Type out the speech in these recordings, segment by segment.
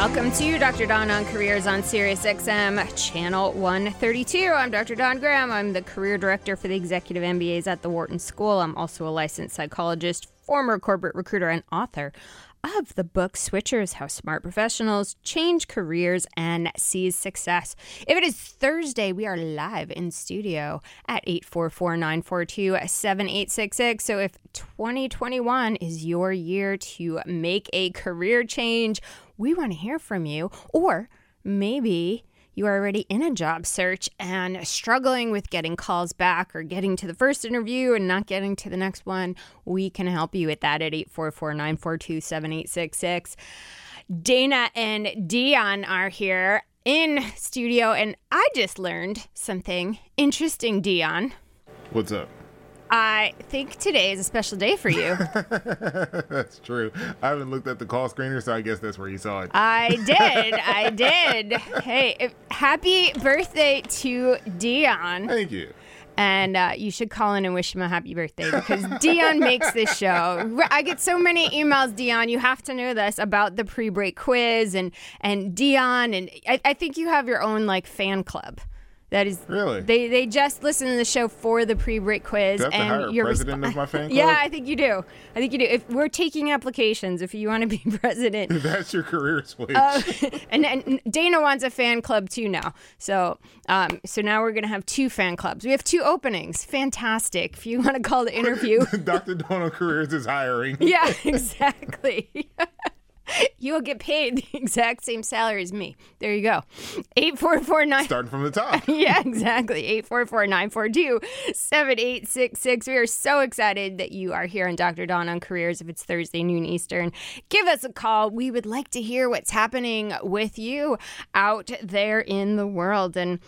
Welcome to Dr. Dawn on Careers on Sirius XM, Channel 132. I'm Dr. Dawn Graham. I'm the career director for the executive MBAs at the Wharton School. I'm also a licensed psychologist, former corporate recruiter, and author of the book Switchers How Smart Professionals Change Careers and Seize Success. If it is Thursday, we are live in studio at 844 942 7866. So if 2021 is your year to make a career change, we want to hear from you. Or maybe you are already in a job search and struggling with getting calls back or getting to the first interview and not getting to the next one, we can help you with that at 844 942 7866. Dana and Dion are here in studio, and I just learned something interesting, Dion. What's up? I think today is a special day for you. that's true. I haven't looked at the call screener, so I guess that's where you saw it. I did. I did. Hey, happy birthday to Dion. Thank you. And uh, you should call in and wish him a happy birthday because Dion makes this show. I get so many emails, Dion. You have to know this about the pre-break quiz and and Dion, and I, I think you have your own like fan club. That is really they they just listen to the show for the pre-break quiz Do I have and you're president of my fan club. Yeah, I think you do. I think you do. If we're taking applications, if you want to be president, that's your career switch. uh, and, and Dana wants a fan club too now. So um, so now we're gonna have two fan clubs. We have two openings. Fantastic. If you want to call the interview, Dr. Dawn on Careers is hiring. yeah, exactly. You'll get paid the exact same salary as me. There you go. 8449. Starting from the top. yeah, exactly. 844 942 7866. We are so excited that you are here on Dr. Dawn on Careers if it's Thursday, noon Eastern. Give us a call. We would like to hear what's happening with you out there in the world. And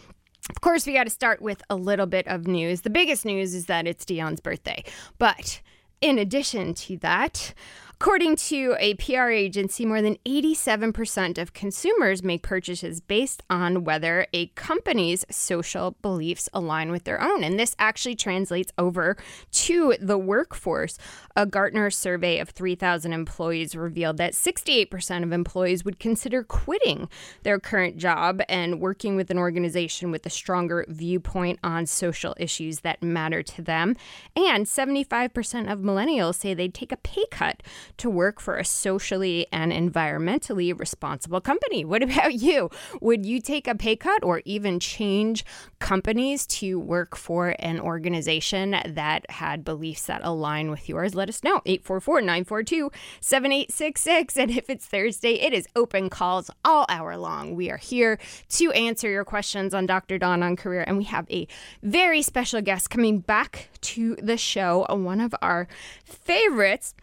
of course, we got to start with a little bit of news. The biggest news is that it's Dion's birthday. But in addition to that, According to a PR agency, more than 87% of consumers make purchases based on whether a company's social beliefs align with their own. And this actually translates over to the workforce. A Gartner survey of 3,000 employees revealed that 68% of employees would consider quitting their current job and working with an organization with a stronger viewpoint on social issues that matter to them. And 75% of millennials say they'd take a pay cut to work for a socially and environmentally responsible company. What about you? Would you take a pay cut or even change companies to work for an organization that had beliefs that align with yours? Let us know. 844 942 7866. And if it's Thursday, it is open calls all hour long. We are here to answer your questions on Dr. Dawn on Career. And we have a very special guest coming back to the show, one of our favorites.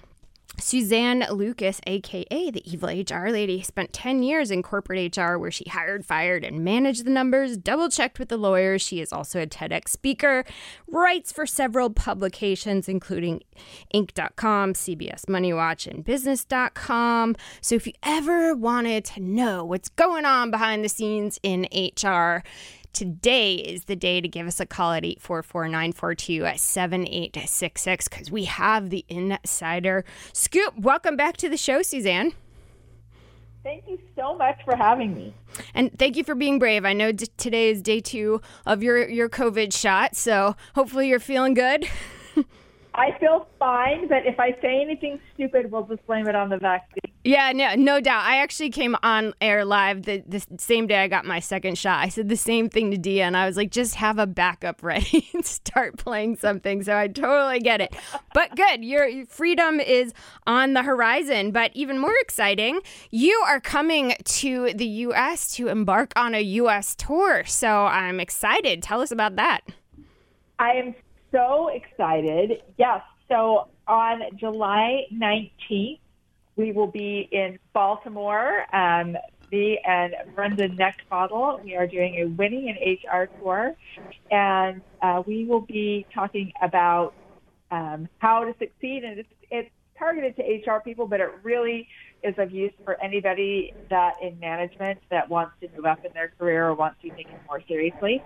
Suzanne Lucas, aka the evil HR lady, spent 10 years in corporate HR where she hired, fired, and managed the numbers, double checked with the lawyers. She is also a TEDx speaker, writes for several publications, including Inc.com, CBS Money Watch, and Business.com. So if you ever wanted to know what's going on behind the scenes in HR, Today is the day to give us a call at 844 942 7866 because we have the insider scoop. Welcome back to the show, Suzanne. Thank you so much for having me. And thank you for being brave. I know d- today is day two of your, your COVID shot, so hopefully you're feeling good. I feel fine, but if I say anything stupid, we'll just blame it on the vaccine. Yeah, no, no doubt. I actually came on air live the, the same day I got my second shot. I said the same thing to Dia, and I was like, just have a backup ready and start playing something. So I totally get it. But good, your freedom is on the horizon. But even more exciting, you are coming to the U.S. to embark on a U.S. tour. So I'm excited. Tell us about that. I am so excited. Yes. So on July 19th, we will be in Baltimore, um, me and Brenda Neckvatal. We are doing a Winning in HR tour, and uh, we will be talking about um, how to succeed. And it's, it's targeted to HR people, but it really is of use for anybody that in management that wants to move up in their career or wants to be taken more seriously.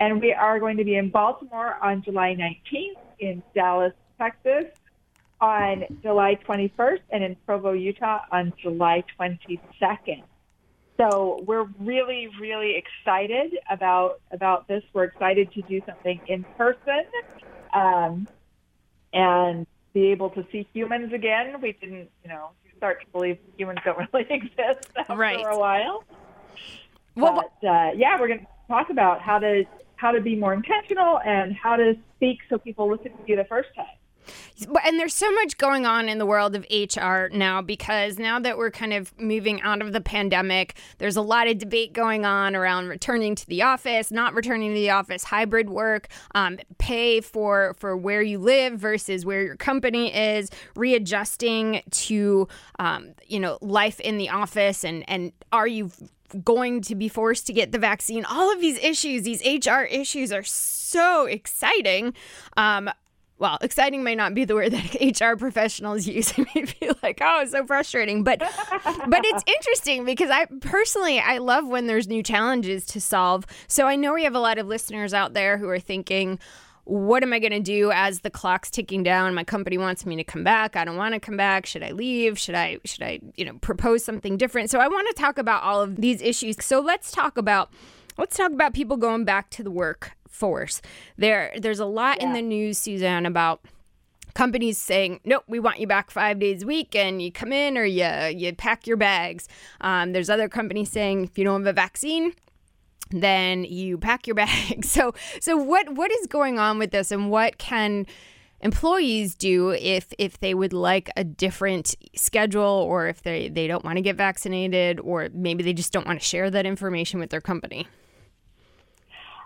And we are going to be in Baltimore on July 19th, in Dallas, Texas on July 21st, and in Provo, Utah on July 22nd. So we're really, really excited about about this. We're excited to do something in person um, and be able to see humans again. We didn't, you know, start to believe humans don't really exist after Right. a while. Well, but uh, yeah, we're going to talk about how to how to be more intentional and how to speak so people listen to you the first time. And there's so much going on in the world of HR now because now that we're kind of moving out of the pandemic, there's a lot of debate going on around returning to the office, not returning to the office, hybrid work, um, pay for for where you live versus where your company is, readjusting to um, you know life in the office, and and are you going to be forced to get the vaccine? All of these issues, these HR issues, are so exciting. Um, well, exciting may not be the word that HR professionals use. It may be like, oh, it's so frustrating. But but it's interesting because I personally I love when there's new challenges to solve. So I know we have a lot of listeners out there who are thinking, what am I going to do as the clock's ticking down? My company wants me to come back. I don't want to come back. Should I leave? Should I should I, you know, propose something different? So I want to talk about all of these issues. So let's talk about let's talk about people going back to the workforce. There there's a lot in the news Suzanne about companies saying, "Nope, we want you back five days a week, and you come in or you you pack your bags." Um, there's other companies saying, "If you don't have a vaccine, then you pack your bags." So, so what what is going on with this, and what can employees do if if they would like a different schedule, or if they they don't want to get vaccinated, or maybe they just don't want to share that information with their company?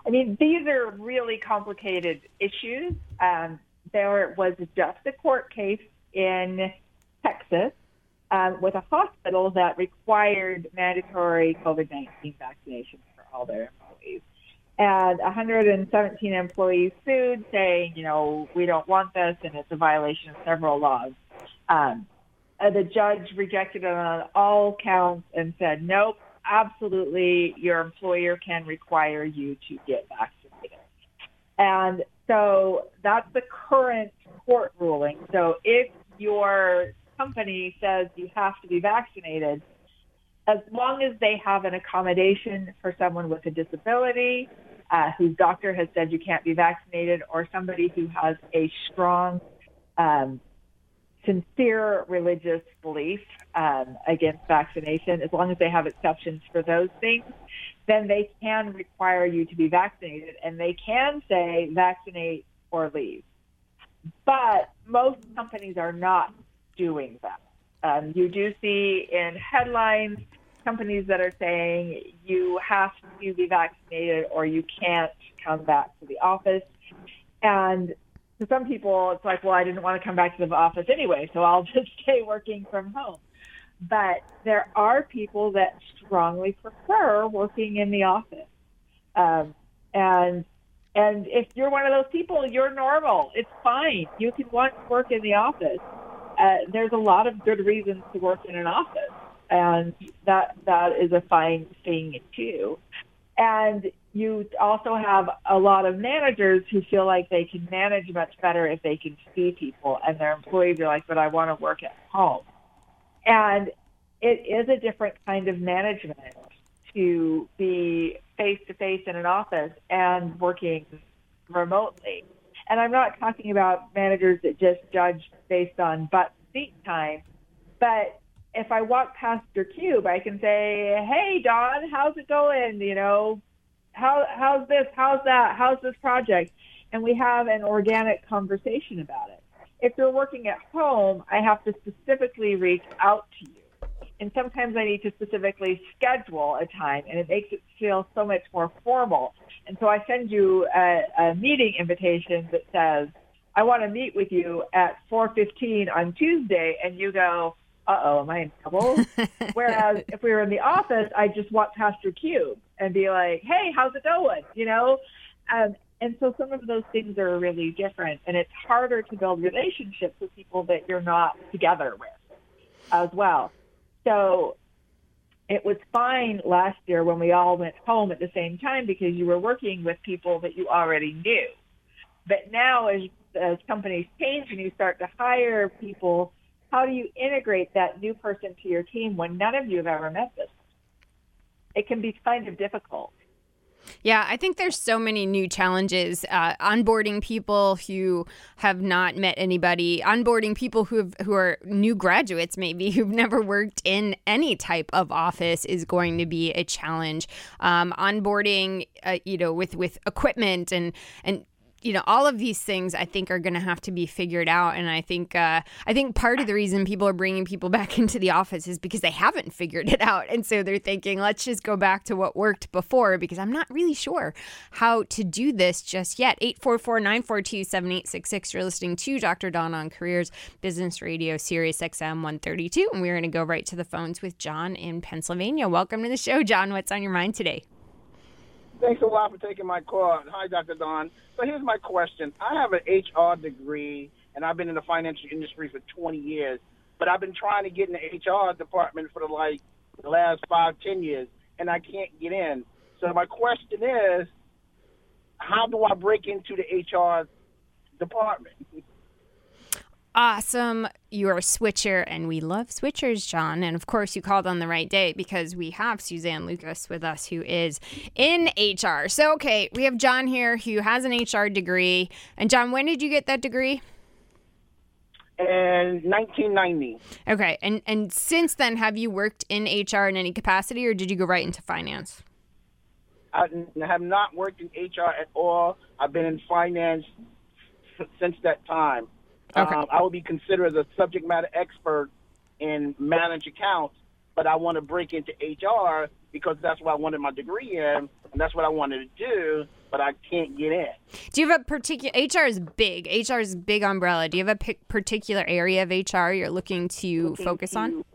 I mean, these are really complicated issues. Um, there was just a court case in Texas um, with a hospital that required mandatory COVID 19 vaccinations for all their employees. And 117 employees sued, saying, you know, we don't want this, and it's a violation of several laws. Um, uh, the judge rejected it on all counts and said, nope, absolutely, your employer can require you to get vaccinated. And so that's the current court ruling. So if your company says you have to be vaccinated, as long as they have an accommodation for someone with a disability, uh, whose doctor has said you can't be vaccinated, or somebody who has a strong, um, sincere religious belief um, against vaccination, as long as they have exceptions for those things, then they can require you to be vaccinated and they can say vaccinate or leave. But most companies are not doing that. Um, you do see in headlines companies that are saying you have to be vaccinated or you can't come back to the office. And for some people, it's like, well, I didn't want to come back to the office anyway, so I'll just stay working from home. But there are people that strongly prefer working in the office. Um, and and if you're one of those people, you're normal. It's fine. You can want to work in the office. Uh, there's a lot of good reasons to work in an office, and that that is a fine thing too. And you also have a lot of managers who feel like they can manage much better if they can see people, and their employees are like, "But I want to work at home." And it is a different kind of management to be face to face in an office and working remotely. And I'm not talking about managers that just judge based on butt seat time, but if I walk past your cube, I can say, "Hey, Dawn, how's it going? You know, how how's this? How's that? How's this project?" And we have an organic conversation about it. If you're working at home, I have to specifically reach out to you. And sometimes I need to specifically schedule a time, and it makes it feel so much more formal. And so I send you a, a meeting invitation that says, I want to meet with you at 4.15 on Tuesday, and you go, uh oh, am I in trouble? Whereas if we were in the office, I'd just walk past your cube and be like, hey, how's it going? You know? Um, and so some of those things are really different. And it's harder to build relationships with people that you're not together with as well. So it was fine last year when we all went home at the same time because you were working with people that you already knew. But now as, as companies change and you start to hire people, how do you integrate that new person to your team when none of you have ever met this? It can be kind of difficult. Yeah, I think there's so many new challenges. Uh, onboarding people who have not met anybody, onboarding people who who are new graduates, maybe who've never worked in any type of office, is going to be a challenge. Um, onboarding, uh, you know, with with equipment and and you know all of these things i think are going to have to be figured out. And i think uh, i think part of the reason people are bringing people back into the office is because they haven't figured it out. And so they're thinking let's just go back to what worked before because i'm not really sure how to do this just yet. 844-942-7866 you're listening to dr dawn on careers business radio sirius xm 132 and we're going to go right to the phones with john in pennsylvania. Welcome to the show john. What's on your mind today Thanks a lot for taking my call. Hi, Dr. Dawn. So here's my question. I have an HR degree, and I've been in the financial industry for 20 years, but I've been trying to get in the HR department for the, like the last five, ten years, and I can't get in. So my question is, how do I break into the HR department? Awesome. You're a switcher, and we love switchers, John. And of course, you called on the right day because we have Suzanne Lucas with us, who is in HR. So, okay, we have John here who has an HR degree. And, John, when did you get that degree? In 1990. Okay. And, and since then, have you worked in HR in any capacity, or did you go right into finance? I have not worked in HR at all. I've been in finance since that time. Okay. Um, I would be considered a subject matter expert in managed accounts, but I want to break into HR because that's what I wanted my degree in, and that's what I wanted to do, but I can't get in. Do you have a particular HR is big. HR is big umbrella. Do you have a p- particular area of HR you're looking to looking focus to, on?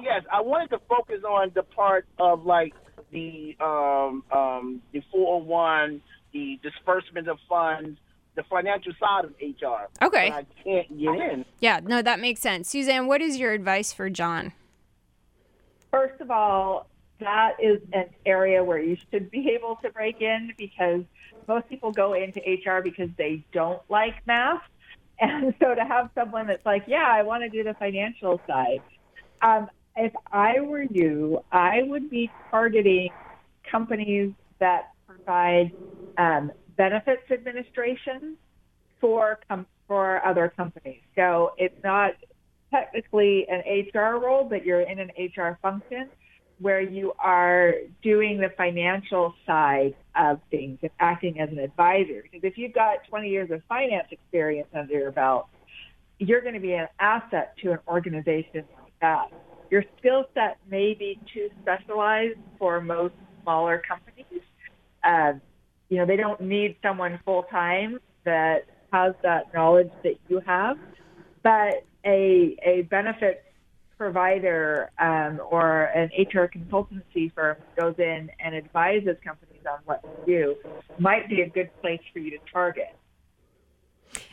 Yes, I wanted to focus on the part of like the um, um, the 401, the disbursement of funds, the financial side of HR. Okay. I can't get in. Yeah, no, that makes sense. Suzanne, what is your advice for John? First of all, that is an area where you should be able to break in because most people go into HR because they don't like math. And so to have someone that's like, yeah, I want to do the financial side. Um, if I were you, I would be targeting companies that provide um, benefits administration for com- for other companies. So it's not technically an HR role, but you're in an HR function where you are doing the financial side of things and acting as an advisor. Because if you've got 20 years of finance experience under your belt, you're going to be an asset to an organization like that. Your skill set may be too specialized for most smaller companies. Uh, you know, they don't need someone full time that has that knowledge that you have, but a a benefits provider um, or an HR consultancy firm goes in and advises companies on what to do might be a good place for you to target.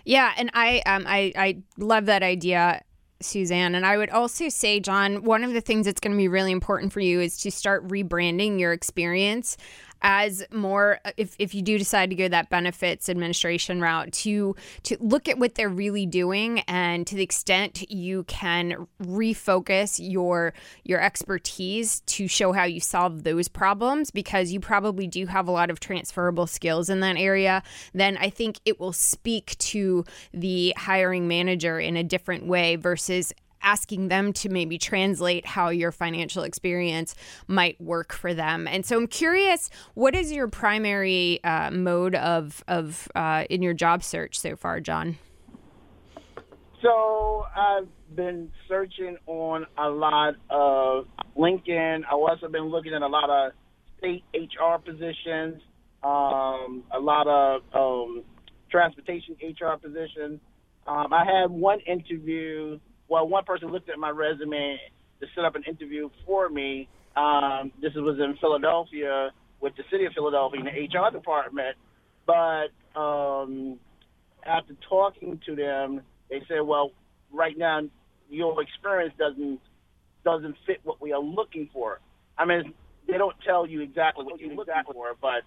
Yeah, and I um I I love that idea. Suzanne. And I would also say, John, one of the things that's going to be really important for you is to start rebranding your experience as more if, if you do decide to go that benefits administration route to to look at what they're really doing and to the extent you can refocus your your expertise to show how you solve those problems because you probably do have a lot of transferable skills in that area then I think it will speak to the hiring manager in a different way versus asking them to maybe translate how your financial experience might work for them. And so I'm curious, what is your primary uh, mode of of uh, in your job search so far, John? So I've been searching on a lot of LinkedIn. I've also been looking at a lot of state HR positions, um, a lot of um, transportation HR positions. Um, I had one interview well, one person looked at my resume to set up an interview for me. Um, this was in Philadelphia with the city of Philadelphia in the HR department. But um, after talking to them, they said, "Well, right now your experience doesn't doesn't fit what we are looking for." I mean, they don't tell you exactly what you're looking for, but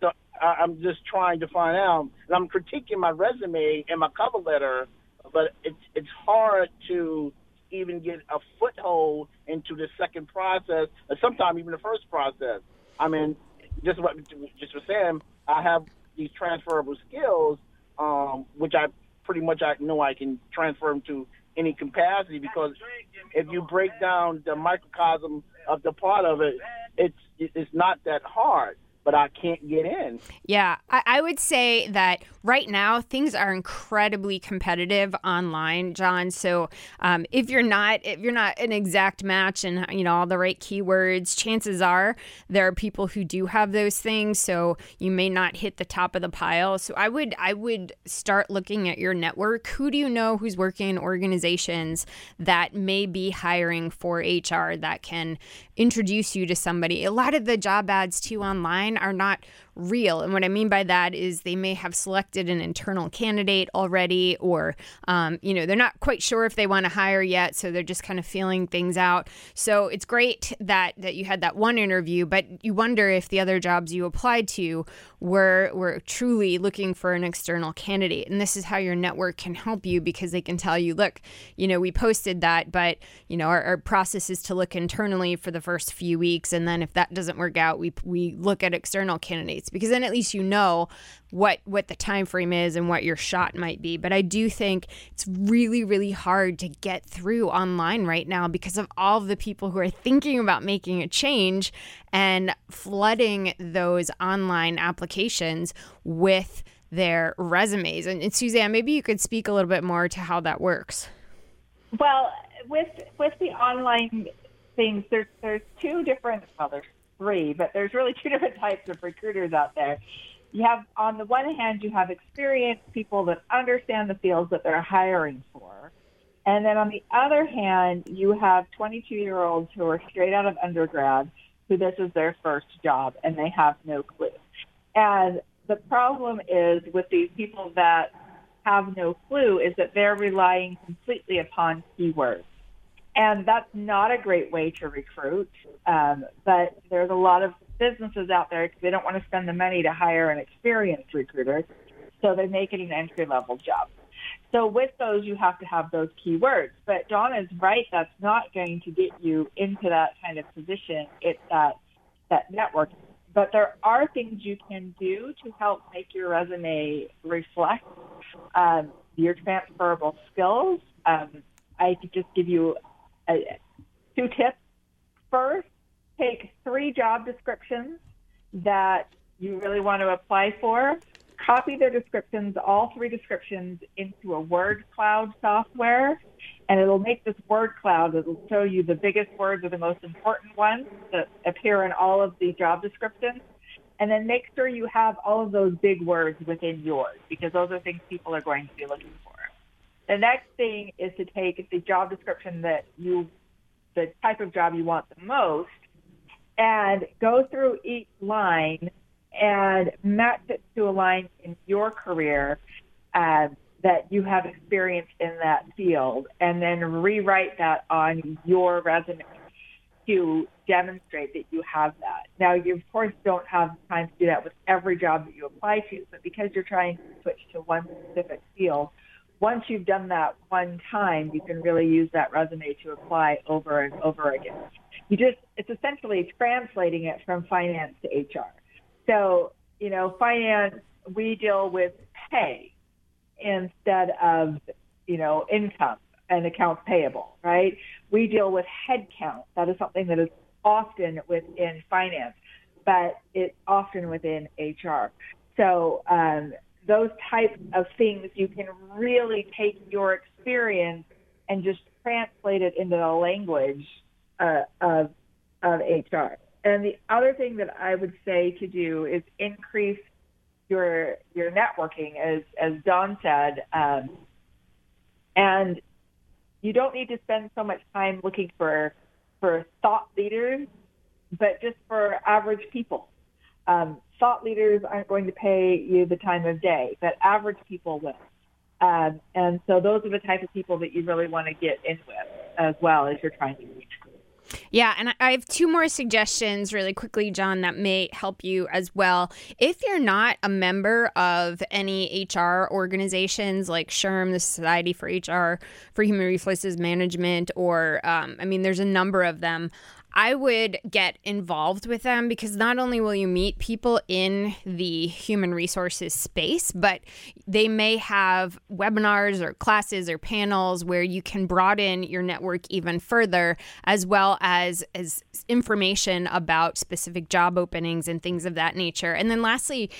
so I, I'm just trying to find out. And I'm critiquing my resume and my cover letter, but it's it's hard to even get a foothold into the second process, or sometimes even the first process. I mean, just what just for Sam, I have these transferable skills, um, which I pretty much I know I can transfer them to any capacity because if you break down the microcosm of the part of it, it's it's not that hard but I can't get in. Yeah, I, I, would say that right now things are incredibly competitive online, John. So um, if you're not if you're not an exact match and you know all the right keywords, chances are there are people who do have those things. So you may not hit the top of the pile. So I would I would start looking at your network. Who do you know who's working in organizations that may be hiring for HR that can introduce you to somebody? A lot of the job ads too online are not real. And what I mean by that is they may have selected an internal candidate already, or, um, you know, they're not quite sure if they want to hire yet. So they're just kind of feeling things out. So it's great that, that you had that one interview, but you wonder if the other jobs you applied to were, were truly looking for an external candidate. And this is how your network can help you because they can tell you, look, you know, we posted that, but, you know, our, our process is to look internally for the first few weeks. And then if that doesn't work out, we, we look at external candidates because then at least you know what what the time frame is and what your shot might be. But i do think it's really really hard to get through online right now because of all of the people who are thinking about making a change and flooding those online applications with their resumes. And, and suzanne maybe you could speak a little bit more to how that works. Well with with the online things there's there's two different well there's three, but there's really two different types of recruiters out there. You have, on the one hand, you have experienced people that understand the fields that they're hiring for. And then on the other hand, you have 22 year olds who are straight out of undergrad who this is their first job and they have no clue. And the problem is with these people that have no clue is that they're relying completely upon keywords. And that's not a great way to recruit. Um, but there's a lot of businesses out there because they don't want to spend the money to hire an experienced recruiter. So they make it an entry level job. So with those, you have to have those keywords. But Dawn is right. That's not going to get you into that kind of position. It's that, that network. But there are things you can do to help make your resume reflect um, your transferable skills. Um, I could just give you uh, two tips. First, take three job descriptions that you really want to apply for. Copy their descriptions, all three descriptions, into a word cloud software, and it'll make this word cloud. It'll show you the biggest words or the most important ones that appear in all of the job descriptions. And then make sure you have all of those big words within yours because those are things people are going to be looking for. The next thing is to take the job description that you, the type of job you want the most, and go through each line and match it to a line in your career uh, that you have experience in that field, and then rewrite that on your resume to demonstrate that you have that. Now, you of course don't have time to do that with every job that you apply to, but because you're trying to switch to one specific field, once you've done that one time, you can really use that resume to apply over and over again. You just, it's essentially translating it from finance to HR. So, you know, finance, we deal with pay instead of, you know, income and accounts payable, right? We deal with headcount. That is something that is often within finance, but it's often within HR. So, um, those types of things, you can really take your experience and just translate it into the language uh, of, of HR. And the other thing that I would say to do is increase your your networking, as as Dawn said, um, and you don't need to spend so much time looking for for thought leaders, but just for average people. Um, thought leaders aren't going to pay you the time of day, but average people will. Um, and so those are the type of people that you really want to get in with as well as you're trying to reach. Yeah, and I have two more suggestions really quickly, John, that may help you as well. If you're not a member of any HR organizations like SHRM, the Society for HR for Human Resources Management, or um, I mean, there's a number of them. I would get involved with them because not only will you meet people in the human resources space, but they may have webinars or classes or panels where you can broaden your network even further, as well as, as information about specific job openings and things of that nature. And then lastly,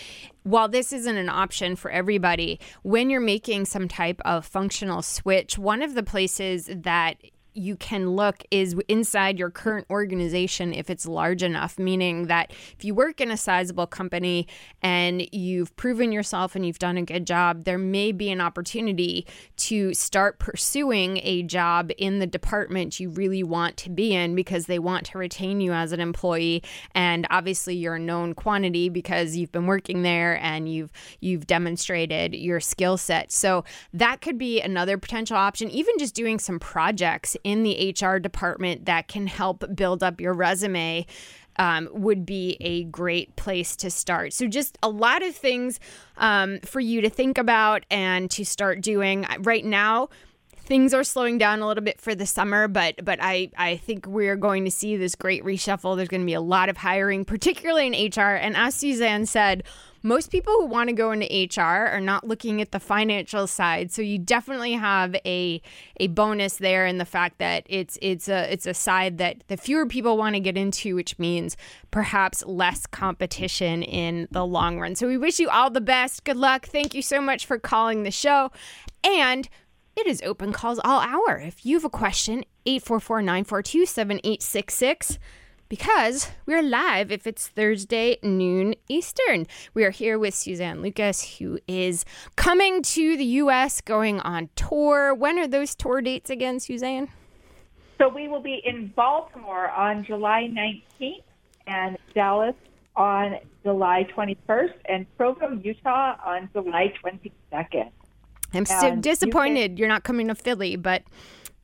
while this isn't an option for everybody, when you're making some type of functional switch, one of the places that you can look is inside your current organization if it's large enough, meaning that if you work in a sizable company and you've proven yourself and you've done a good job, there may be an opportunity to start pursuing a job in the department you really want to be in because they want to retain you as an employee and obviously you're a known quantity because you've been working there and you've you've demonstrated your skill set. So that could be another potential option even just doing some projects in the HR department that can help build up your resume um, would be a great place to start. So, just a lot of things um, for you to think about and to start doing. Right now, things are slowing down a little bit for the summer, but but I I think we're going to see this great reshuffle. There's going to be a lot of hiring, particularly in HR. And as Suzanne said, most people who want to go into HR are not looking at the financial side. So you definitely have a a bonus there in the fact that it's it's a it's a side that the fewer people want to get into, which means perhaps less competition in the long run. So we wish you all the best. Good luck. Thank you so much for calling the show. And it is open calls all hour. If you have a question, 844 942 7866 because we're live if it's Thursday noon Eastern. We are here with Suzanne Lucas, who is coming to the U.S., going on tour. When are those tour dates again, Suzanne? So we will be in Baltimore on July 19th and Dallas on July 21st and Provo, Utah on July 22nd. I'm so disappointed you are not coming to Philly, but.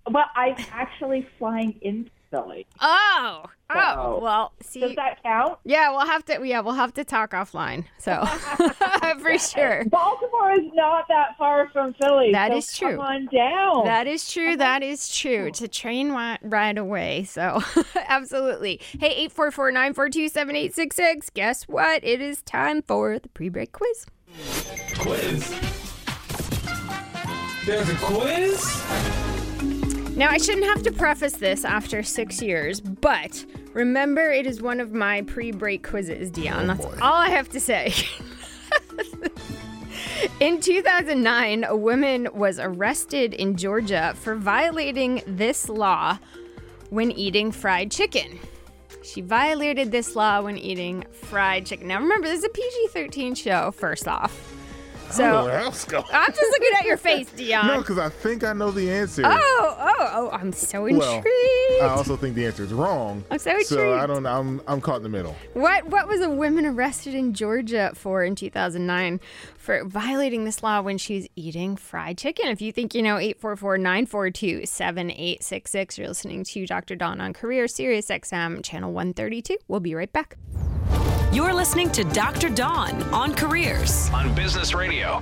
Well, I'm actually flying into Philly. Oh, oh, well, see, does that count? Yeah, we'll have to. Yeah, we'll have to talk offline. So for sure, Baltimore is not that far from Philly. That so is true. Come on down. That is true. That is true. It's a train ride away. So absolutely. Hey, eight four four nine four two seven eight six six. Guess what? It is time for the pre-break quiz. Quiz. There's a quiz. Now, I shouldn't have to preface this after six years, but remember, it is one of my pre break quizzes, Dion. Oh, That's all I have to say. in 2009, a woman was arrested in Georgia for violating this law when eating fried chicken. She violated this law when eating fried chicken. Now, remember, this is a PG 13 show, first off. So I'm just looking at your face, Dion. No, because I think I know the answer. Oh, oh, oh! I'm so intrigued. Well, I also think the answer is wrong. I'm so intrigued. So I don't. I'm I'm caught in the middle. What What was a woman arrested in Georgia for in 2009 for violating this law when she's eating fried chicken? If you think you know, 844-942-7866. You're listening to Dr. Dawn on Career Sirius XM channel 132. We'll be right back. You're listening to Dr. Dawn on Careers on Business Radio.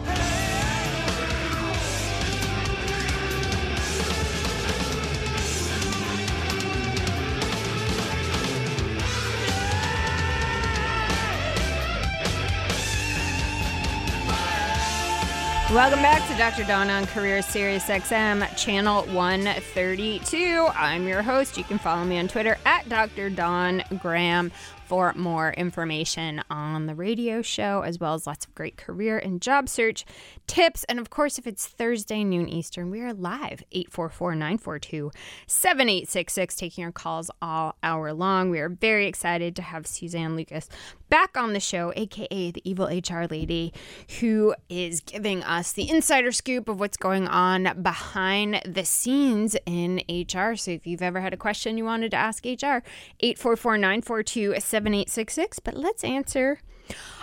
Welcome back to Dr. Dawn on Career Sirius XM, channel 132. I'm your host. You can follow me on Twitter at Dr. Dawn Graham. For more information on the radio show, as well as lots of great career and job search tips. And of course, if it's Thursday, noon Eastern, we are live 844 942 7866, taking your calls all hour long. We are very excited to have Suzanne Lucas back on the show, aka the evil HR lady, who is giving us the insider scoop of what's going on behind the scenes in HR. So if you've ever had a question you wanted to ask HR, 844 942 7866. But let's answer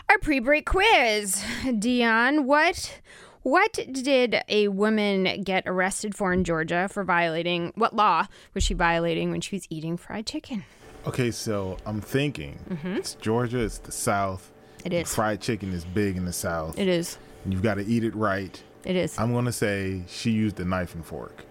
our pre break quiz. Dion, what. What did a woman get arrested for in Georgia for violating? What law was she violating when she was eating fried chicken? Okay, so I'm thinking it's Georgia, it's the South. Mm-hmm. It is. Fried chicken is big in the South. It is. You've got to eat it right. It is. I'm going to say she used a knife and fork.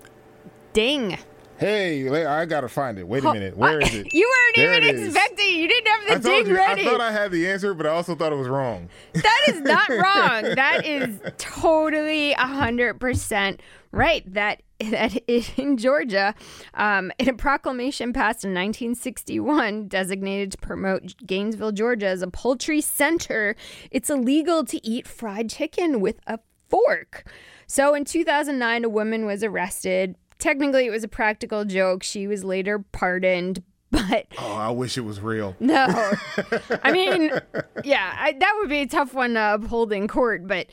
Ding. Hey, I got to find it. Wait a minute. Where is it? You weren't There even is. expecting. You didn't have the I ding you, ready. I thought I had the answer, but I also thought it was wrong. That is not wrong. That is totally hundred percent right. That that is in Georgia, um, in a proclamation passed in 1961, designated to promote Gainesville, Georgia as a poultry center. It's illegal to eat fried chicken with a fork. So in 2009, a woman was arrested. Technically, it was a practical joke. She was later pardoned, but Oh, I wish it was real. no. I mean, yeah, I, that would be a tough one to uphold in court, but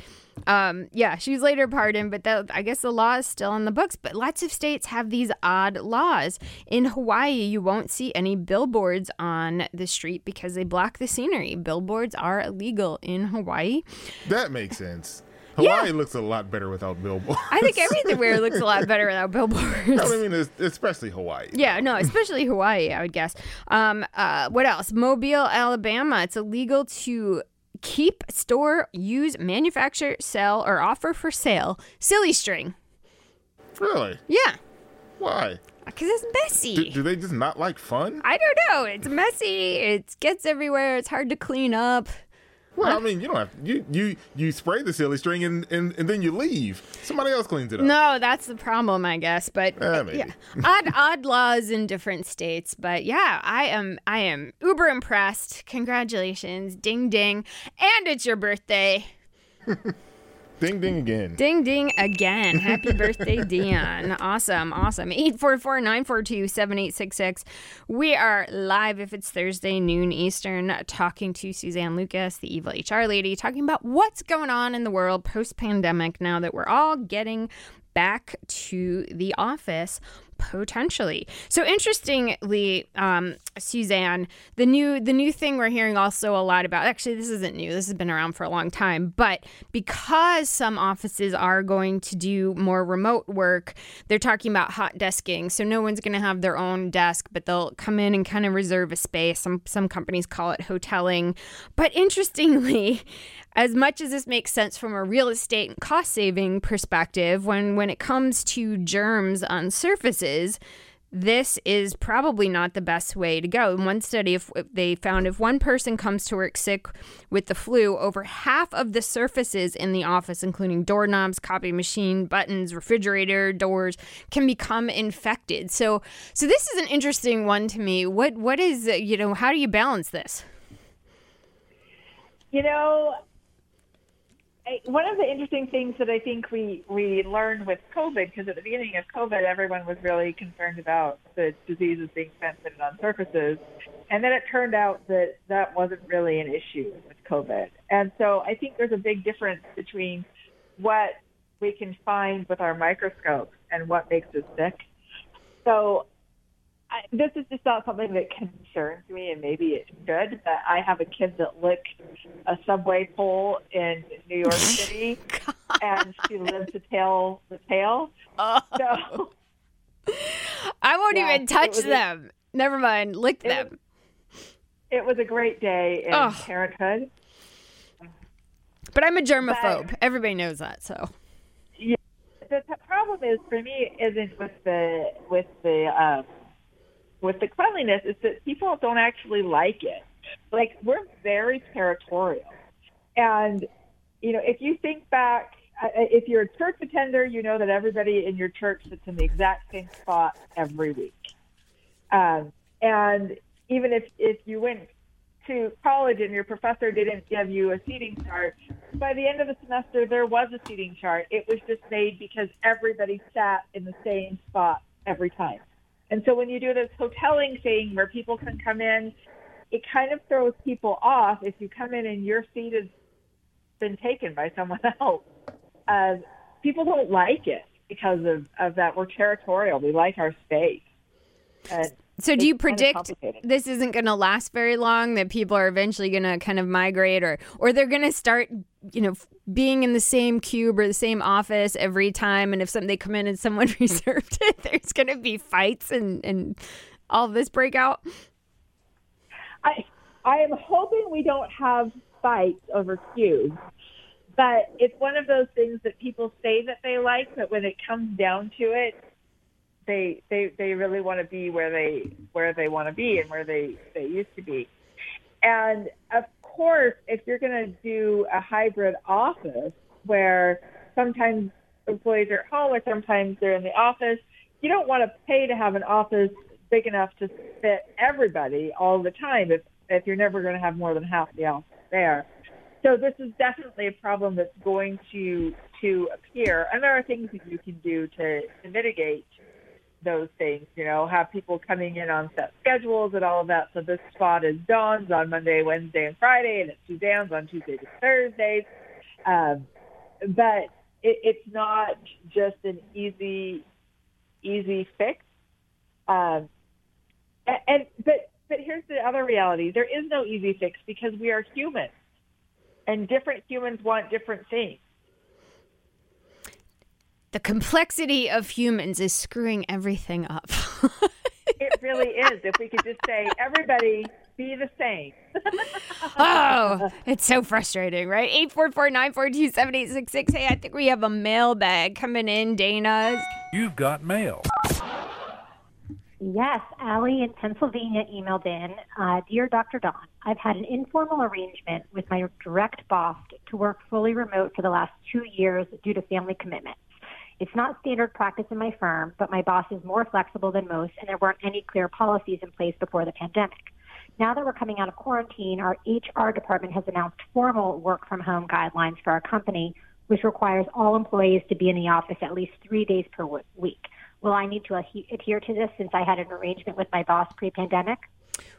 um, yeah, she was later pardoned, but that, I guess the law is still in the books. But lots of states have these odd laws. In Hawaii, you won't see any billboards on the street because they block the scenery. Billboards are illegal in Hawaii. That makes sense. Yeah. Hawaii looks a lot better without billboards. I think everywhere looks a lot better without billboards. I mean, especially Hawaii. Yeah, no, especially Hawaii, I would guess. Um, uh, what else? Mobile, Alabama. It's illegal to keep, store, use, manufacture, sell, or offer for sale silly string. Really? Yeah, Why? because it's messy. Do, do they just not like fun? I don't know. It's messy. It gets everywhere. It's hard to clean up. Well, I mean, you don't have you you you spray the silly string and, and, and then you leave. Somebody else cleans it up. No, that's the problem, I guess. But ah, maybe. yeah, odd odd laws in different states. But yeah, I am I am uber impressed. Congratulations, ding ding, and it's your birthday. Ding ding again. Ding ding again. Happy birthday, Dion. Awesome, awesome. 844 942 7866. We are live if it's Thursday, noon Eastern, talking to Suzanne Lucas, the evil HR lady, talking about what's going on in the world post pandemic now that we're all getting back to the office potentially. So interestingly, um, Suzanne, the new the new thing we're hearing also a lot about. Actually, this isn't new. This has been around for a long time. But because some offices are going to do more remote work, they're talking about hot desking. So no one's going to have their own desk, but they'll come in and kind of reserve a space. Some some companies call it hoteling. But interestingly. As much as this makes sense from a real estate and cost saving perspective, when, when it comes to germs on surfaces, this is probably not the best way to go. In one study, if, they found if one person comes to work sick with the flu, over half of the surfaces in the office, including doorknobs, copy machine, buttons, refrigerator doors, can become infected. So, so this is an interesting one to me. What what is you know how do you balance this? You know, one of the interesting things that I think we, we learned with COVID, because at the beginning of COVID, everyone was really concerned about the diseases being transmitted on surfaces. And then it turned out that that wasn't really an issue with COVID. And so I think there's a big difference between what we can find with our microscopes and what makes us sick. So I, this is just not something that concerns me, and maybe it should. But I have a kid that licked a subway pole in New York City, and she lived to tell the tale. So I won't Yeah, even touch was a- them. Never mind, lick It them. it was a great day in Ugh. parenthood. But I'm a germaphobe. Everybody knows that. So Yeah, The problem is for me isn't with the with the um, with the cleanliness. is that people don't actually like it. Like we're very territorial, and you know if you think back, if you're a church attender, you know that everybody in your church sits in the exact same spot every week. Um, and even if if you went to college and your professor didn't give you a seating chart, by the end of the semester there was a seating chart. It was just made because everybody sat in the same spot every time. And so when you do this hoteling thing where people can come in, it kind of throws people off if you come in and your seat has been taken by someone else. Uh, people don't like it because of, of that. We're territorial. We like our space. And So do you it's kind of predict this isn't going to last very long? That people are eventually going to kind of migrate, or or they're going to start, you know, being in the same cube or the same office every time, and if some they come in and someone reserved it, there's going to be fights and and all this break out. I I am hoping we don't have fights over cubes, but it's one of those things that people say that they like, but when it comes down to it, they they they really want to be where they where they want to be and where they they used to be. And course, if you're going to do a hybrid office where sometimes employees are at home or sometimes they're in the office, you don't want to pay to have an office big enough to fit everybody all the time if if you're never going to have more than half the office there. So this is definitely a problem that's going to to appear, and there are things that you can do to, to mitigate those things. You know, have people coming in on set schedules and all of that. So this spot is Dawn's on Monday, Wednesday, and Friday, and it's Suzanne's on Tuesdays and Thursdays. Um, but it, it's not just an easy easy fix. Um, and, and but but here's the other reality: there is no easy fix because we are humans, and different humans want different things. The complexity of humans is screwing everything up. It really is. If we could just say everybody be the same. oh, it's so frustrating, right? 844-942-7866. Hey, I think we have a mailbag coming in, Dana. You've got mail. Yes, Allie in Pennsylvania emailed in uh, Dear Dr. Dawn, I've had an informal arrangement with my direct boss to work fully remote for the last two years due to family commitments. It's not standard practice in my firm, but my boss is more flexible than most, and there weren't any clear policies in place before the pandemic. Now that we're coming out of quarantine, our HR department has announced formal work from home guidelines for our company, which requires all employees to be in the office at least three days per week. Will I need to adhere to this since I had an arrangement with my boss pre pandemic?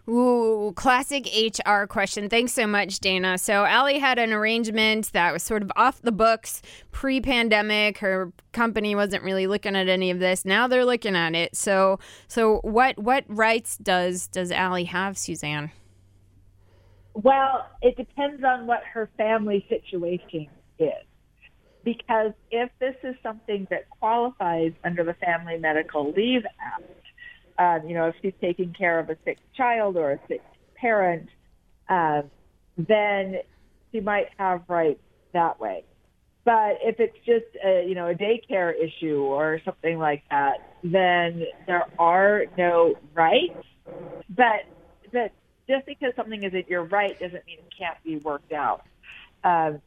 Ooh, classic HR question. Thanks so much, Dana. So, Allie had an arrangement that was sort of off the books pre pandemic. Her company wasn't really looking at any of this. Now they're looking at it. So, so what what rights does does Allie have, Suzanne? Well, it depends on what her family situation is. Because if this is something that qualifies under the Family Medical Leave Act, um, you know, if she's taking care of a sick child or a sick parent, um, then she might have rights that way. But if it's just a, you know, a daycare issue or something like that, then there are no rights. But but just because something isn't your right doesn't mean it can't be worked out. Um,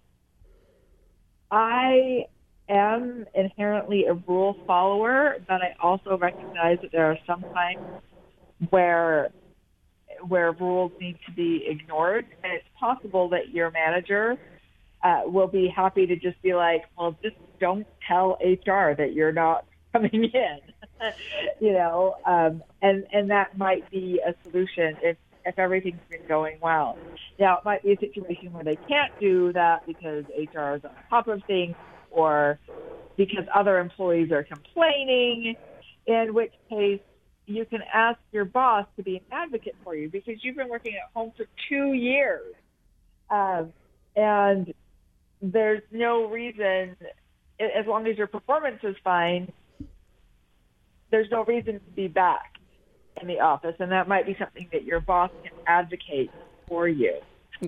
I am inherently a rule follower, but I also recognize that there are some times where where rules need to be ignored, and it's possible that your manager uh, will be happy to just be like, "Well, just don't tell HR that you're not coming in," you know, um, and and that might be a solution if if everything's been going well. Now, it might be a situation where they can't do that because HR is on top of things or because other employees are complaining, in which case you can ask your boss to be an advocate for you because you've been working at home for two years. Um, and there's no reason, as long as your performance is fine, there's no reason to be back in the office. And that might be something that your boss can advocate for you.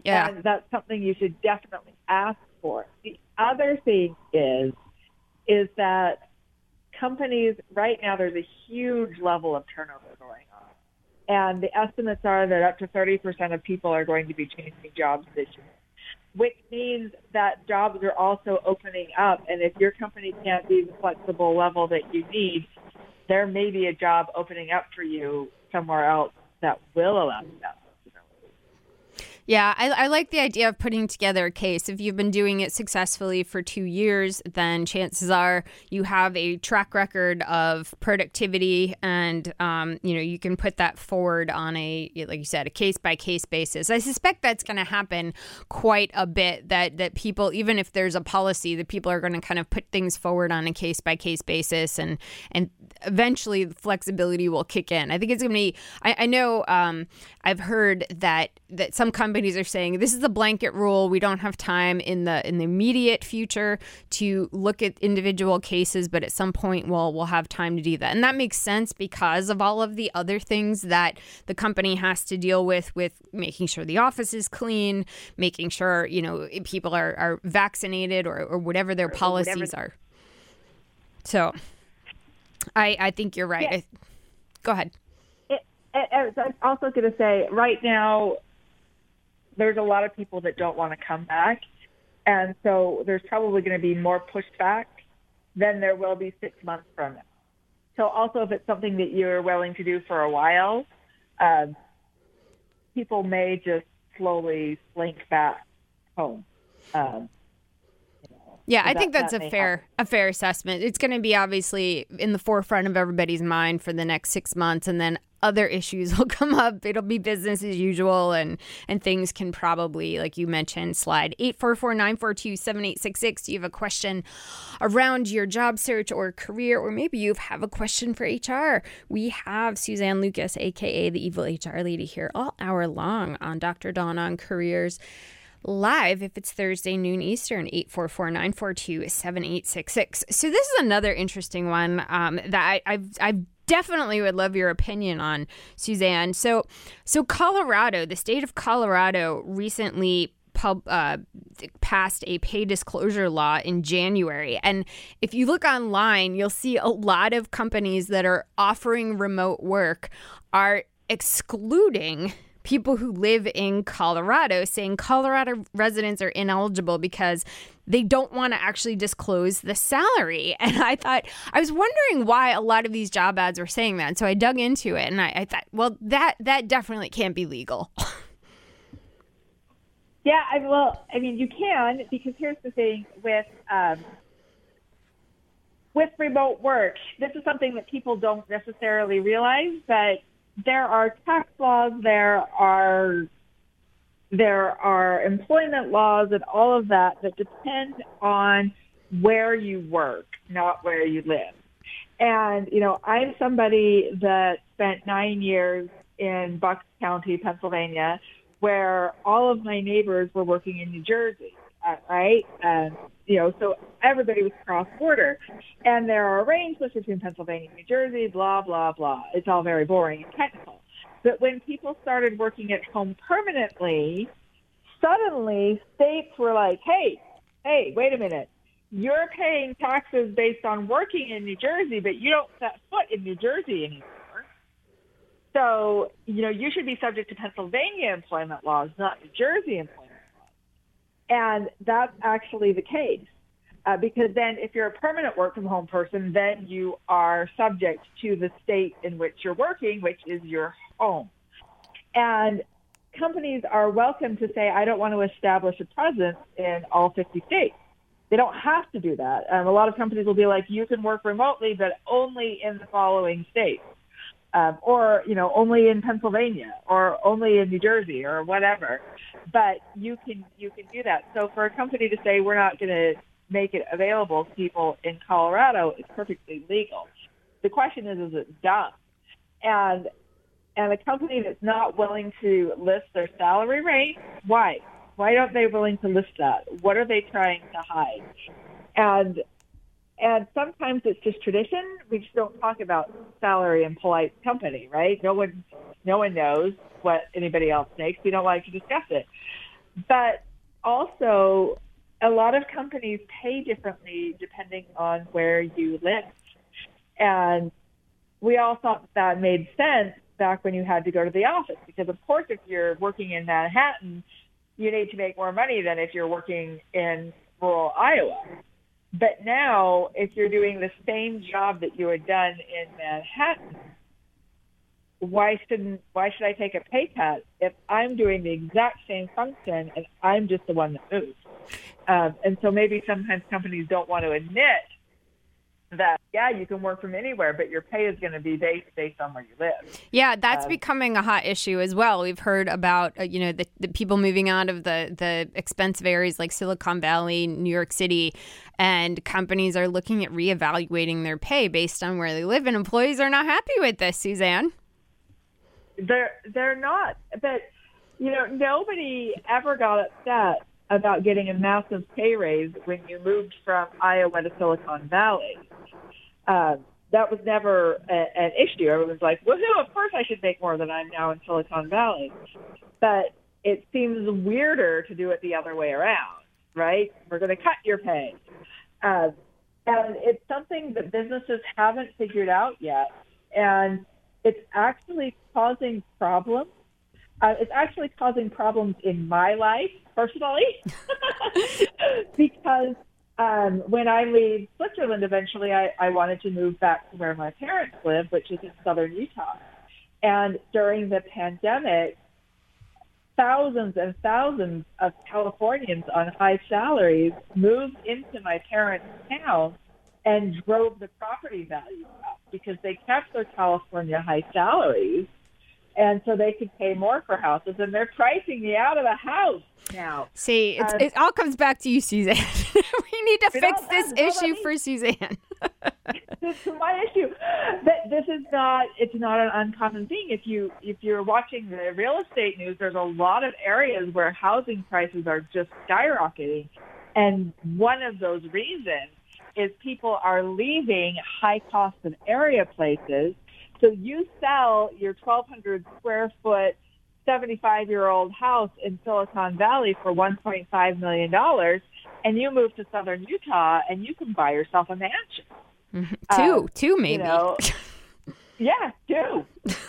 Yeah. And that's something you should definitely ask for. The other thing is, is that companies right now there's a huge level of turnover going on. And the estimates are that up to 30% of people are going to be changing jobs this year, which means that jobs are also opening up. And if your company can't be the flexible level that you need, there may be a job opening up for you somewhere else that will allow you that. Yeah, I, I, like the idea of putting together a case. If you've been doing it successfully for two years, then chances are you have a track record of productivity, and um, you know you can put that forward on a, like you said, a case by case basis. I suspect that's going to happen quite a bit. That that people, even if there's a policy, that people are going to kind of put things forward on a case by case basis, and and eventually flexibility will kick in. I think it's going to be. I, I know um, I've heard that that some companies companies are saying this is a blanket rule. We don't have time in the in the immediate future to look at individual cases, but at some point we'll we'll have time to do that. And that makes sense because of all of the other things that the company has to deal with with making sure the office is clean, making sure, you know, people are, are vaccinated or, or whatever their policies whatever. are. So I I think you're right. Yeah. I, go ahead. I was also going to say, right now, there's a lot of people that don't want to come back. And so there's probably going to be more pushback than there will be six months from now. So also, if it's something that you're willing to do for a while, um, people may just slowly slink back home. Um, yeah, I that, think that's that a fair happen. a fair assessment. It's going to be obviously in the forefront of everybody's mind for the next six months, and then other issues will come up. It'll be business as usual, and and things can probably, like you mentioned, slide eight four four nine four two seven eight six six. Do you have a question around your job search or career, or maybe you have a question for HR? We have Suzanne Lucas, aka the evil HR lady, here all hour long on Dr. Dawn on Careers live if it's Thursday noon Eastern, 844-942-7866. So this is another interesting one um, that I, I've, I've definitely would love your opinion on, Suzanne. So, so Colorado, the state of Colorado recently pub, uh, passed a pay disclosure law in January. And if you look online, you'll see a lot of companies that are offering remote work are excluding people who live in Colorado saying Colorado residents are ineligible because they don't want to actually disclose the salary. And I thought, I was wondering why a lot of these job ads were saying that. So I dug into it and I, I thought, well, that, that definitely can't be legal. yeah, I, well, I mean, you can because here's the thing with, um, with remote work, this is something that people don't necessarily realize, but there are tax laws, there are there are employment laws and all of that that depend on where you work, not where you live. And, you know, I'm somebody that spent nine years in Bucks County, Pennsylvania, where all of my neighbors were working in New Jersey, uh, right? And, you know, so everybody was cross border. And there are arrangements between Pennsylvania and New Jersey, blah, blah, blah. It's all very boring and technical. But when people started working at home permanently, suddenly states were like, hey, hey, wait a minute. You're paying taxes based on working in New Jersey, but you don't set foot in New Jersey anymore. So, you know, you should be subject to Pennsylvania employment laws, not New Jersey employment. And that's actually the case. Uh, because then if you're a permanent work from home person, then you are subject to the state in which you're working, which is your home. And companies are welcome to say, I don't want to establish a presence in all 50 states. They don't have to do that. Um, a lot of companies will be like, you can work remotely, but only in the following states. Um, or, you know, only in Pennsylvania or only in New Jersey or whatever. But you can, you can do that. So for a company to say, we're not going to make it available to people in Colorado is perfectly legal. The question is, is it done? And and a company that's not willing to list their salary rate, why? Why aren't they willing to list that? What are they trying to hide? And and sometimes it's just tradition. We just don't talk about salary in polite company, right? No one no one knows what anybody else makes. We don't like to discuss it. But also a lot of companies pay differently depending on where you live. And we all thought that made sense back when you had to go to the office because of course if you're working in Manhattan, you need to make more money than if you're working in rural Iowa. But now if you're doing the same job that you had done in Manhattan, why shouldn't why should I take a pay cut if I'm doing the exact same function and I'm just the one that moves? Um, and so maybe sometimes companies don't want to admit that yeah you can work from anywhere but your pay is going to be based based on where you live Yeah, that's Um, becoming a hot issue as well. We've heard about uh, you know the, the people moving out of the the expensive areas like Silicon Valley, New York City, and companies are looking at reevaluating their pay based on where they live, and employees are not happy with this. Suzanne, they're they're not but you know nobody ever got upset about getting a massive pay raise when you moved from Iowa to Silicon Valley. Um, that was never a, an issue. Everyone's like, woohoo, of course I should make more than I'm now in Silicon Valley. But it seems weirder to do it the other way around, right? We're going to cut your pay. Uh, and it's something that businesses haven't figured out yet. And it's actually causing problems. Uh, it's actually causing problems in my life personally because um, when I leave Switzerland eventually, I, I wanted to move back to where my parents live, which is in southern Utah. And during the pandemic, thousands and thousands of Californians on high salaries moved into my parents' town and drove the property value up because they kept their California high salaries and so they could pay more for houses and they're pricing me out of the house now. see, it's, it all comes back to you, Suzanne. we need to fix all this issue for Suzanne. this is my issue. That this is not it's not an uncommon thing. If you if you're watching the real estate news, there's a lot of areas where housing prices are just skyrocketing. And one of those reasons is people are leaving high cost of area places. So you sell your 1200 square foot 75 year old house in Silicon Valley for 1.5 million dollars and you move to southern Utah and you can buy yourself a mansion. two, Uh, two maybe. You know, yeah, two,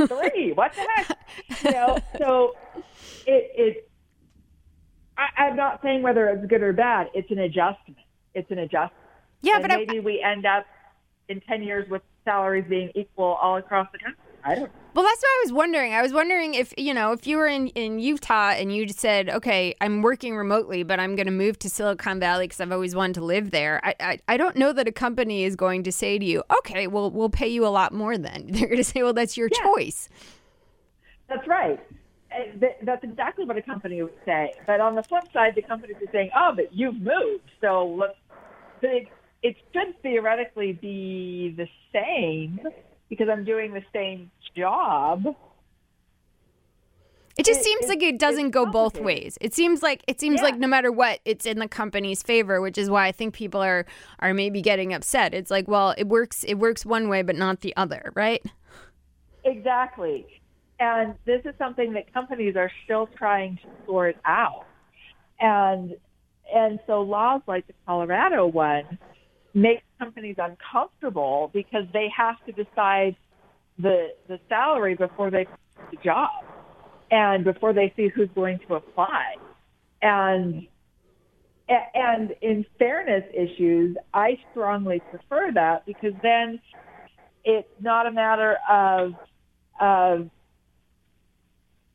three. What the heck? You know, so it it. I, I'm not saying whether it's good or bad. It's an adjustment. It's an adjustment. yeah, and but I, maybe we end up in ten years with salaries being equal all across the country. I don't. Well, that's what I was wondering. I was wondering if, you know, if you were in, in Utah and you said, okay, I'm working remotely, but I'm going to move to Silicon Valley because I've always wanted to live there. I, I, I don't know that a company is going to say to you, okay, well, we'll pay you a lot more then. They're going to say, well, that's your Yeah. choice. That's right. Uh, that's exactly what a company would say. But on the flip side, the companies are saying, "Oh, but you've moved, so let's." so It, it should theoretically be the same because I'm doing the same job. It just It- seems it- like it doesn't go both ways. It seems like it seems Yeah. like no matter what, it's in the company's favor, which is why I think people are are maybe getting upset. It's like, well, it works it works one way but not the other, right? Exactly. And this is something that companies are still trying to sort out. And and so laws like the Colorado one make companies uncomfortable because they have to decide the the salary before they the job and before they see who's going to apply. And and in fairness issues, I strongly prefer that because then it's not a matter of of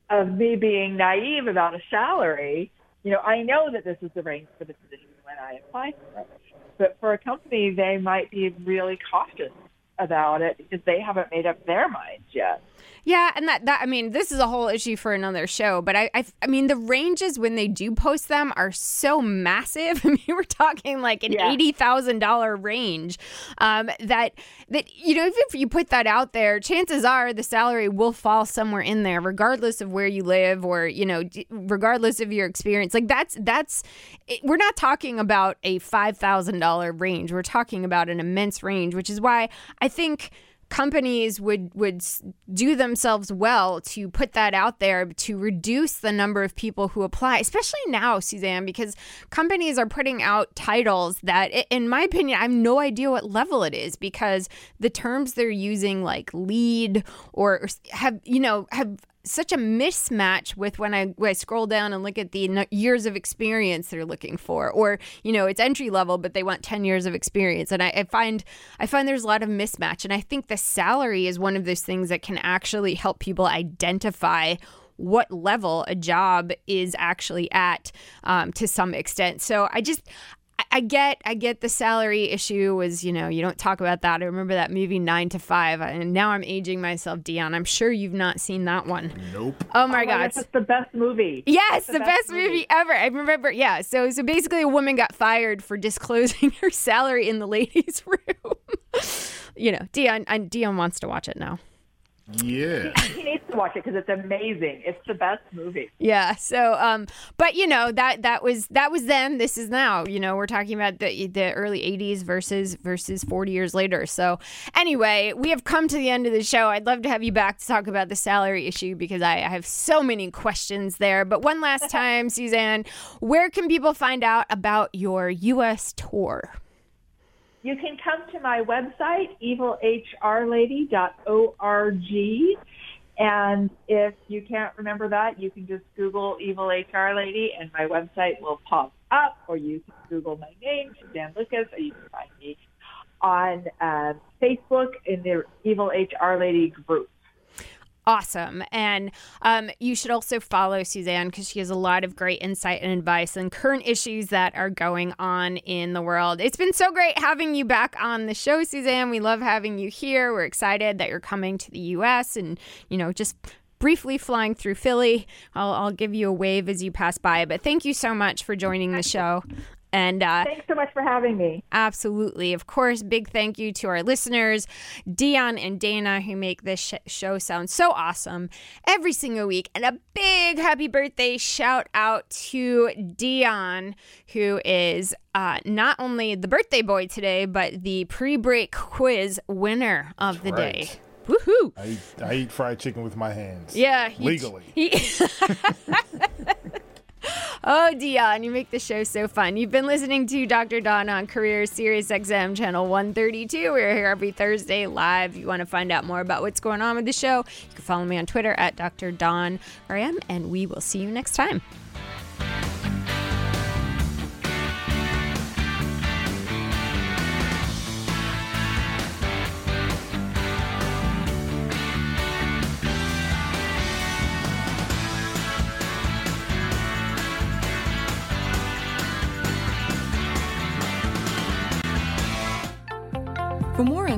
of me being naive about a salary. You know, I know that this is the range for the position when I apply for it. But for a company, they might be really cautious about it because they haven't made up their minds yet. Yeah, and that that I mean, this is a whole issue for another show. But I I, I mean, the ranges when they do post them are so massive. I mean, we're talking like an Yeah. eighty thousand dollar range. Um, that that you know, even if you put that out there, chances are the salary will fall somewhere in there, regardless of where you live or you know, regardless of your experience. Like that's that's it, we're not talking about a five thousand dollar range. We're talking about an immense range, which is why I think companies would would do themselves well to put that out there to reduce the number of people who apply especially now Suzanne because companies are putting out titles that in my opinion I have no idea what level it is because the terms they're using like lead or have you know have such a mismatch with when I, when I scroll down and look at the years of experience they're looking for, or you know, it's entry level, but they want ten years of experience, and I, I find I find there's a lot of mismatch, and I think the salary is one of those things that can actually help people identify what level a job is actually at um, to some extent. So I just I- I get I get the salary issue was, you know, you don't talk about that. I remember that movie 9 to 5 and now I'm aging myself, Dion. I'm sure you've not seen that one. Nope. Oh my Oh god. gosh, it's the best movie. Yes, the the, best best, movie. ever. I remember. Yeah. So so basically, a woman got fired for disclosing her salary in the ladies' room. you know, Dion. And Dion wants to watch it now. Yeah. He needs to watch it because it's amazing. It's the best movie. Yeah. So, um, but you know that that was that was then. This is now. You know, we're talking about the the early '80s versus versus 40 years later. So, anyway, we have come to the end of the show. I'd love to have you back to talk about the salary issue because I, I have so many questions there. But one last time, Suzanne, where can people find out about your U.S. tour? You can come to my website, evilhrlady.org. And if you can't remember that, you can just Google Evil HR Lady and my website will pop up, or you can Google my name, Dan Lucas, or you can find me on uh, Facebook in the Evil HR Lady group. Awesome. And um, you should also follow Suzanne because she has a lot of great insight and advice on current issues that are going on in the world. It's been so great having you back on the show, Suzanne. We love having you here. We're excited that you're coming to the U.S. and, you know, just briefly flying through Philly. I'll, I'll give you a wave as you pass by. But thank you so much for joining the show. And uh, Thanks so much for having me. Absolutely. Of course, big thank you to our listeners, Dion and Dana, who make this sh- show sound so awesome every single week. And a big happy birthday shout out to Dion, who is uh, not only the birthday boy today, but the pre break quiz winner of the right. day. Woohoo! I eat, I eat fried chicken with my hands. Yeah. he- Legally. he- oh, Dion, you make the show so fun. You've been listening to Dr. Dawn on Career Sirius XM Channel 132. We're here every Thursday live. If you want to find out more about what's going on with the show, you can follow me on Twitter at Dr. Dawn Graham, and we will see you next time.